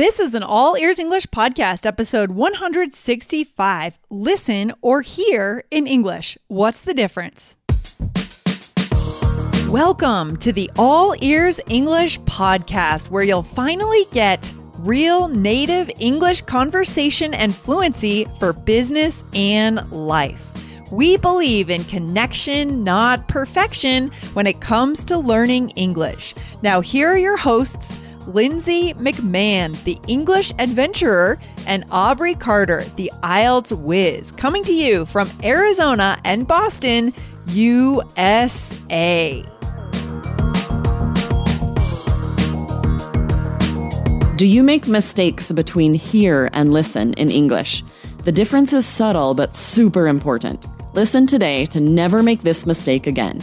This is an All Ears English podcast, episode 165. Listen or hear in English. What's the difference? Welcome to the All Ears English podcast, where you'll finally get real native English conversation and fluency for business and life. We believe in connection, not perfection, when it comes to learning English. Now, here are your hosts. Lindsay McMahon, the English adventurer, and Aubrey Carter, the IELTS whiz, coming to you from Arizona and Boston, USA. Do you make mistakes between hear and listen in English? The difference is subtle but super important. Listen today to never make this mistake again.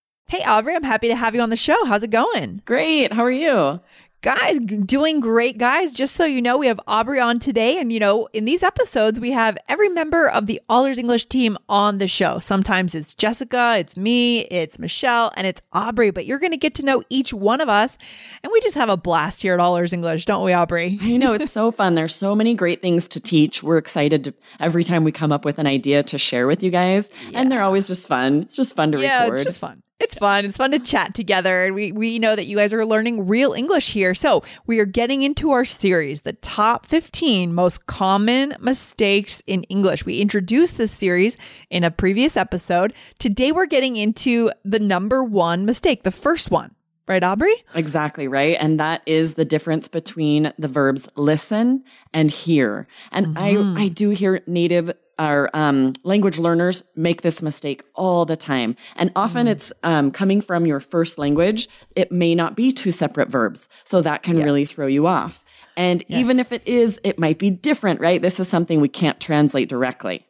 Hey, Aubrey, I'm happy to have you on the show. How's it going? Great. How are you? Guys, doing great, guys. Just so you know, we have Aubrey on today. And, you know, in these episodes, we have every member of the All Ears English team on the show. Sometimes it's Jessica, it's me, it's Michelle, and it's Aubrey. But you're going to get to know each one of us. And we just have a blast here at All Ears English, don't we, Aubrey? I know. It's so fun. There's so many great things to teach. We're excited to, every time we come up with an idea to share with you guys. Yeah. And they're always just fun. It's just fun to yeah, record. It's just fun. It's fun. It's fun to chat together. And we, we know that you guys are learning real English here. So we are getting into our series, the top 15 most common mistakes in English. We introduced this series in a previous episode. Today we're getting into the number one mistake, the first one. Right, Aubrey? Exactly right. And that is the difference between the verbs listen and hear. And mm-hmm. I, I do hear native our um, language learners make this mistake all the time. And often mm. it's um, coming from your first language. It may not be two separate verbs. So that can really throw you off. And yes. even if it is, it might be different, right? This is something we can't translate directly.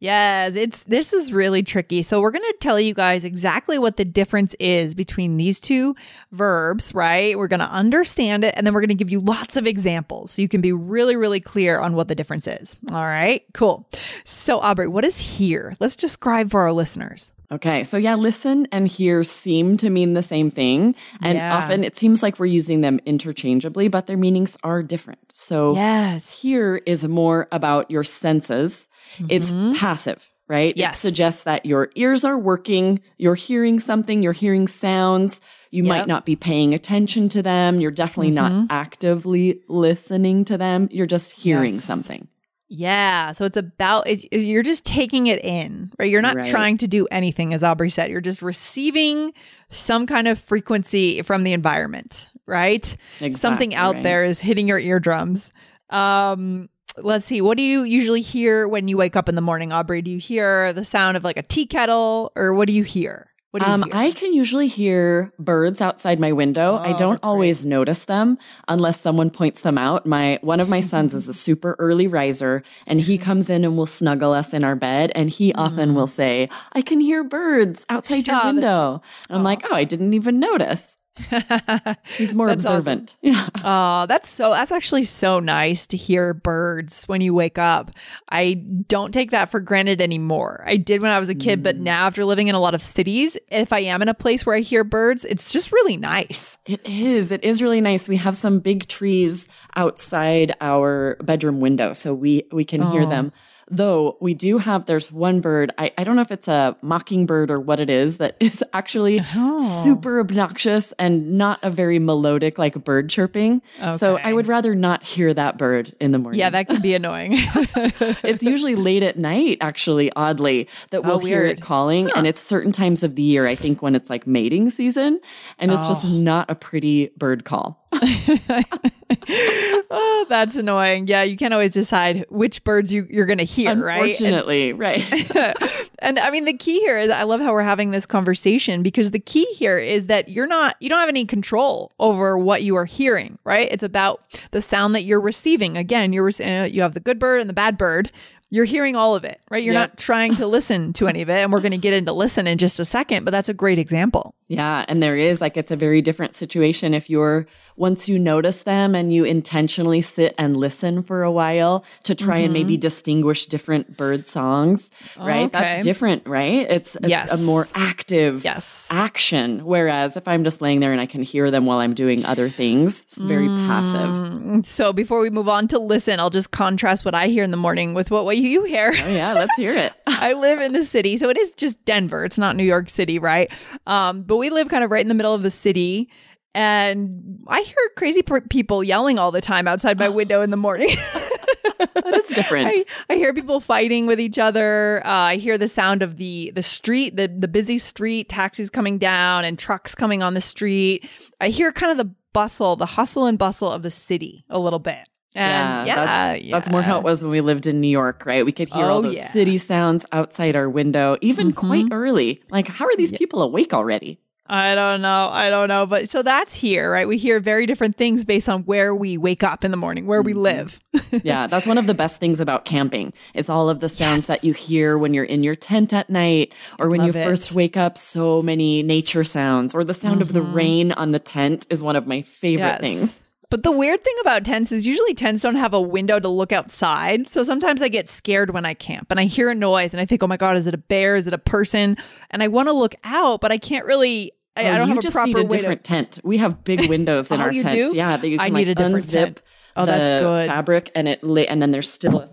Yes, it's this is really tricky. So we're going to tell you guys exactly what the difference is between these two verbs, right? We're going to understand it and then we're going to give you lots of examples so you can be really really clear on what the difference is. All right? Cool. So Aubrey, what is hear? Let's describe for our listeners. Okay. So yeah, listen and hear seem to mean the same thing. And yeah. often it seems like we're using them interchangeably, but their meanings are different. So yes, hear is more about your senses. Mm-hmm. It's passive, right? Yes. It suggests that your ears are working. You're hearing something. You're hearing sounds. You yep. might not be paying attention to them. You're definitely mm-hmm. not actively listening to them. You're just hearing yes. something. Yeah. So it's about, it, you're just taking it in, right? You're not right. trying to do anything, as Aubrey said. You're just receiving some kind of frequency from the environment, right? Exactly, Something out right. there is hitting your eardrums. Um, let's see. What do you usually hear when you wake up in the morning, Aubrey? Do you hear the sound of like a tea kettle or what do you hear? What do you um? I can usually hear birds outside my window. Oh, I don't always great. notice them unless someone points them out. My one of my sons is a super early riser, and he comes in and will snuggle us in our bed, and he often will mm. say, "I can hear birds outside your Oh, window." I'm like, "Oh, I didn't even notice." He's more observant. Awesome. Yeah. Oh, that's so that's actually so nice to hear birds when you wake up. I don't take that for granted anymore. I did when I was a kid, mm. but now after living in a lot of cities, if I am in a place where I hear birds, it's just really nice. It is. It is really nice. We have some big trees outside our bedroom window, so we we can oh. hear them. Though we do have, there's one bird, I, I don't know if it's a mockingbird or what it is, that is actually oh. super obnoxious and not a very melodic, like bird chirping. Okay. So I would rather not hear that bird in the morning. Yeah, that can be annoying. it's usually late at night, actually, oddly, that we'll oh, hear it calling. Huh. And it's certain times of the year, I think, when it's like mating season. And it's oh. just not a pretty bird call. that's annoying. Yeah, you can't always decide which birds you, you're going to hear, right? Unfortunately, right. and I mean, the key here is I love how we're having this conversation because the key here is that you're not, you don't have any control over what you are hearing, right? It's about the sound that you're receiving. Again, you're, uh, you have the good bird and the bad bird, you're hearing all of it, right? You're yep. not trying to listen to any of it. And we're going to get into listen in just a second, but that's a great example. Yeah. And there is like, it's a very different situation if you're, once you notice them and you intentionally sit and listen for a while to try mm-hmm. and maybe mm-hmm. distinguish different bird songs, right? Okay. That's different, right? It's, it's yes. a more active yes. action. Whereas if I'm just laying there and I can hear them while I'm doing other things, it's very mm. passive. So before we move on to listen, I'll just contrast what I hear in the morning with what you hear. Oh, yeah. Let's hear it. I live in the city. So it is just Denver. It's not New York City, right? Um, but we live kind of right in the middle of the city. And I hear crazy per- people yelling all the time outside my window in the morning. that is different. I, I, hear people fighting with each other. Uh, I hear the sound of the the street, the the busy street, taxis coming down and trucks coming on the street. I hear kind of the bustle, the hustle and bustle of the city a little bit. And yeah, yeah, that's, yeah. that's more how it was when we lived in New York, right? We could hear oh, all those yeah. city sounds outside our window, even mm-hmm. quite early. Like, how are these people awake already? I don't know. I don't know. But so that's hear, right? We hear very different things based on where we wake up in the morning, where we mm-hmm. live. yeah, that's one of the best things about camping is all of the sounds yes. that you hear when you're in your tent at night or when you it. first wake up, so many nature sounds or the sound mm-hmm. of the mm-hmm. rain on the tent is one of my favorite yes. things. But the weird thing about tents is usually tents don't have a window to look outside. So sometimes I get scared when I camp and I hear a noise and I think, oh my God, is it a bear? Is it a person? And I want to look out, but I can't really. I, oh, I don't have just a proper need a different to... tent. We have big windows in oh, our tent. tent. Yeah, that you can I need like, a different unzip tent. Oh, that's good. fabric and it and then there's still a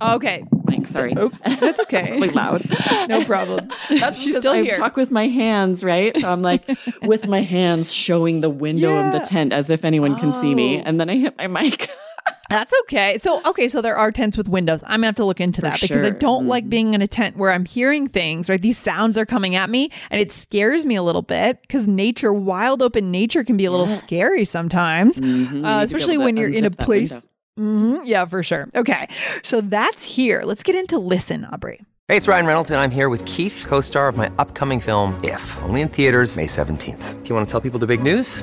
Oh, okay. Mike, sorry. Oops. That's okay. Really loud. no problem. That's She's still I here. talk with my hands, right? So I'm like with my hands showing the window yeah. of the tent as if anyone can see me. Oh. And then I hit my mic. That's okay. So, okay, so there are tents with windows. I'm gonna have to look into that because I don't mm-hmm. like being in a tent where I'm hearing things, right? These sounds are coming at me and it scares me a little bit because nature, wild open nature can be a little yes. scary sometimes, mm-hmm. uh, especially when you're in a place. Mm-hmm. Yeah, for sure. Okay. So that's hear. Let's get into Listen, Aubrey. Hey, it's Ryan Reynolds, and I'm here with Keith, co star of my upcoming film, If, only in theaters, May 17th. Do you want to tell people the big news?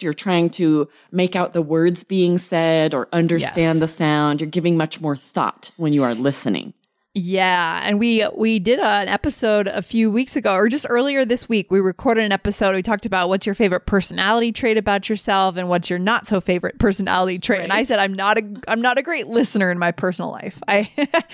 You're trying to make out the words being said or understand yes. the sound. You're giving much more thought when you are listening. Yeah, and we we did an episode a few weeks ago, or just earlier this week. We recorded an episode. We talked about what's your favorite personality trait about yourself, and what's your not so favorite personality trait. Right. And I said I'm not a I'm not a great listener in my personal life. I,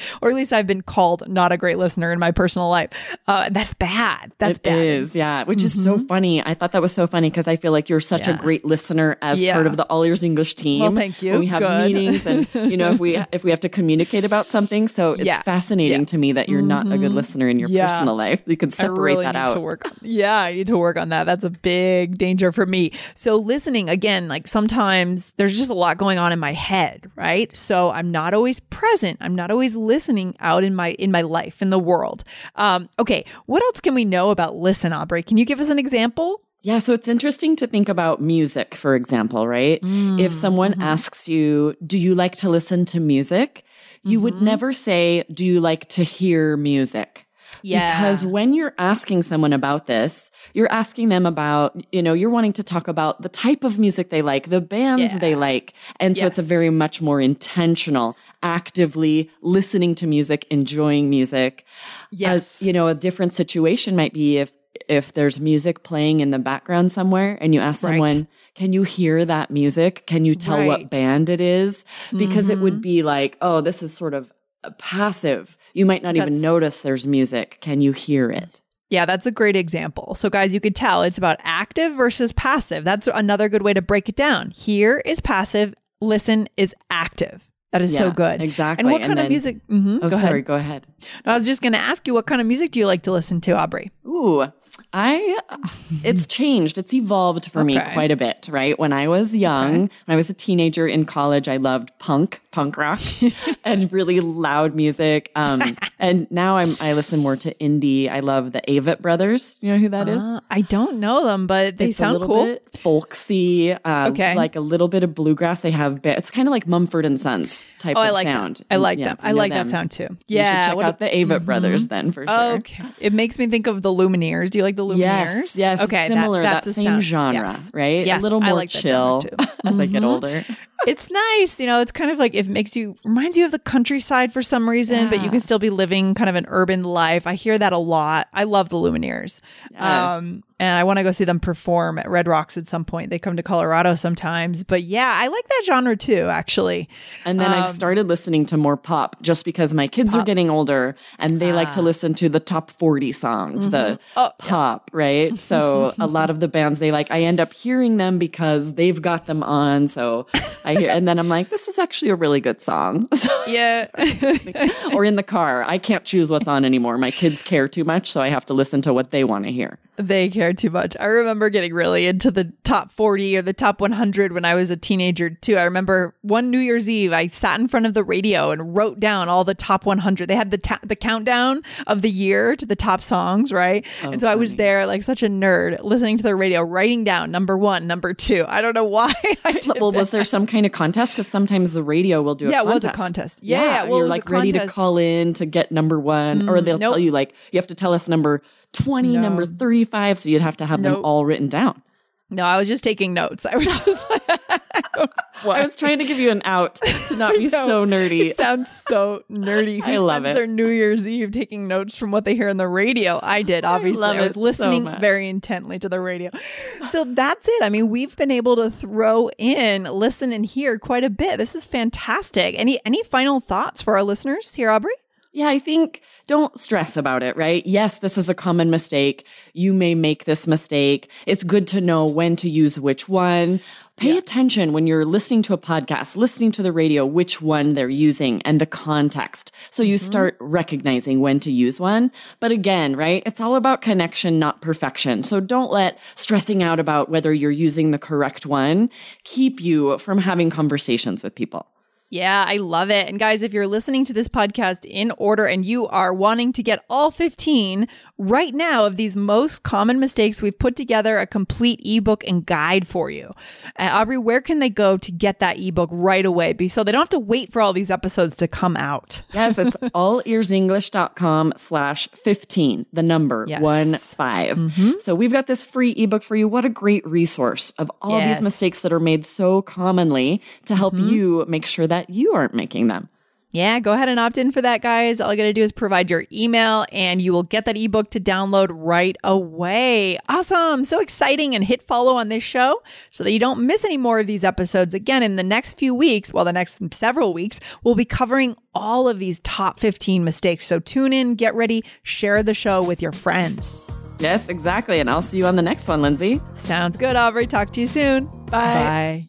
or at least I've been called not a great listener in my personal life. Uh, that's bad. That's it bad. It is, yeah. Which mm-hmm. is so mm-hmm. funny. I thought that was so funny because I feel like you're such yeah. a great listener as yeah. part of the All Ears English team. Well, thank you. When we have Good. meetings, and you know if we if we have to communicate about something, so it's yeah. fascinating to me that you're mm-hmm. not a good mm-hmm. listener in your yeah. personal life. You can separate really that out. To work on, yeah, I need to work on that. That's a big danger for me. So listening again, like sometimes there's just a lot going on in my head, right? So I'm not always present. I'm not always listening out in my in my life in the world. Um, okay, what else can we know about listen, Aubrey? Can you give us an example? Yeah, so it's interesting to think about music, for example, right? Mm, if someone mm-hmm. asks you, Do you like to listen to music? You mm-hmm. would never say, Do you like to hear music? Yeah. Because when you're asking someone about this, you're asking them about, you know, you're wanting to talk about the type of music they like, the bands yeah. they like. And so yes. it's a very much more intentional, actively listening to music, enjoying music. Yes. you know, a different situation might be if, if there's music playing in the background somewhere and you ask right. someone, can you hear that music? Can you tell right. what band it is? Because mm-hmm. it would mm-hmm. be like, oh, this is sort of passive. You might not That's, even notice there's music. Can you hear it? Yeah, that's a great example. So, guys, you could tell it's about active versus passive. That's another good way to break it down. Hear is passive, listen is active. That is so good. exactly. And what And kind of then- music? Mhm, Oh, go sorry. ahead. Go ahead. No, I was just going to ask you, what kind of music do you like to listen to, Aubrey? Ooh, I it's changed. It's evolved for me quite a bit, right? When I was young, when I was a teenager in college, I loved punk, punk rock, and really loud music. Um, and now I'm I listen more to indie. I love the Avett Brothers. You know who that is? Uh, I don't know them, but they It's a sound little cool. bit folksy, um, Okay. like a little bit of bluegrass. They have ba- it's kind of like Mumford and Sons type Oh, of I like sound. that. I like Yeah, them. I like that sound too. You Yeah, should check out a- the Avett Brothers then for sure. Okay. It makes me think of the Lumineers. Do you like the Lumineers? Yes, yes, Okay. similar, that's that the same sound. genre, Yes. right? Yes, a little more like that chill as I get Mhm. older. It's nice. You know, it's kind of like it makes you, reminds you of the countryside for some reason, but you can still be living kind of an urban life. I hear that a lot. I love the Lumineers. Um, and I want to go see them perform at Red Rocks at some point. They come to Colorado sometimes. But yeah, I like that genre too, actually. And then I've Um, started listening to more pop just because my kids are getting older and they like to listen to the top 40 songs, the Oh, pop, right? So a lot of the bands they like, I end up hearing them because they've got them on. So I hear, and then I'm like, this is actually a really good song. So Yeah. or in the car. I can't choose what's on anymore. My kids care too much, so I have to listen to what they want to hear. They care too much. I remember getting really into the top 40 or the top 100 when I was a teenager too. I remember one New Year's Eve, I sat in front of the radio and wrote down all the top 100. They had the ta- the countdown of the year to the top songs, right? Oh, and so I was there like such a nerd listening to the radio, writing down number 1, number 2. I don't know why Well, that. was there some kind of contest? Because sometimes the radio will do a Yeah, it was a contest. Yeah, yeah. Well, you're like ready to call in to get number one, or they'll mm, nope. tell you like you have to tell us number twenty, No. number thirty-five. So you'd have to have them all written down. No, I was just taking notes. I was just I was trying to give you an out to not be so nerdy. It sounds so nerdy. Who I love spends it. Their New Year's Eve taking notes from what they hear on the radio. I did, obviously. love I was it so listening much. very intently to the radio. So that's it. I mean, we've been able to throw in, listen, and hear quite a bit. This is fantastic. Any any final thoughts for our listeners here, Aubrey? Yeah, I think don't stress about it, right? Yes, this is a common mistake. You may make this mistake. It's good to know when to use which one. Pay attention when you're listening to a podcast, listening to the radio, which one they're using and the context. So you mm-hmm. start recognizing when to use one. But again, right? It's all about connection, not perfection. So don't let stressing out about whether you're using the correct one keep you from having conversations with people. Yeah, I love it. And guys, if you're listening to this podcast in order and you are wanting to get all 15 right now of these most common mistakes, we've put together a complete ebook and guide for you. Uh, Aubrey, where can they go to get that ebook right away so they don't have to wait for all these episodes to come out? Yes, it's allearsenglish.com slash 15, the number Yes. one 5 So we've got this free ebook for you. What a great resource of all Yes. these mistakes that are made so commonly to help you make sure that you aren't making them. Yeah, go ahead and opt in for that, guys. All you got to do is provide your email and you will get that ebook to download right away. Awesome. So exciting. And hit follow on this show so that you don't miss any more of these episodes. Again, in the next few weeks, well, the next several weeks, we'll be covering all of these top 15 mistakes. So tune in, get ready, share the show with your friends. Yes, exactly. And I'll see you on the next one, Lindsay. Sounds good, Aubrey. Talk to you soon. Bye. Bye.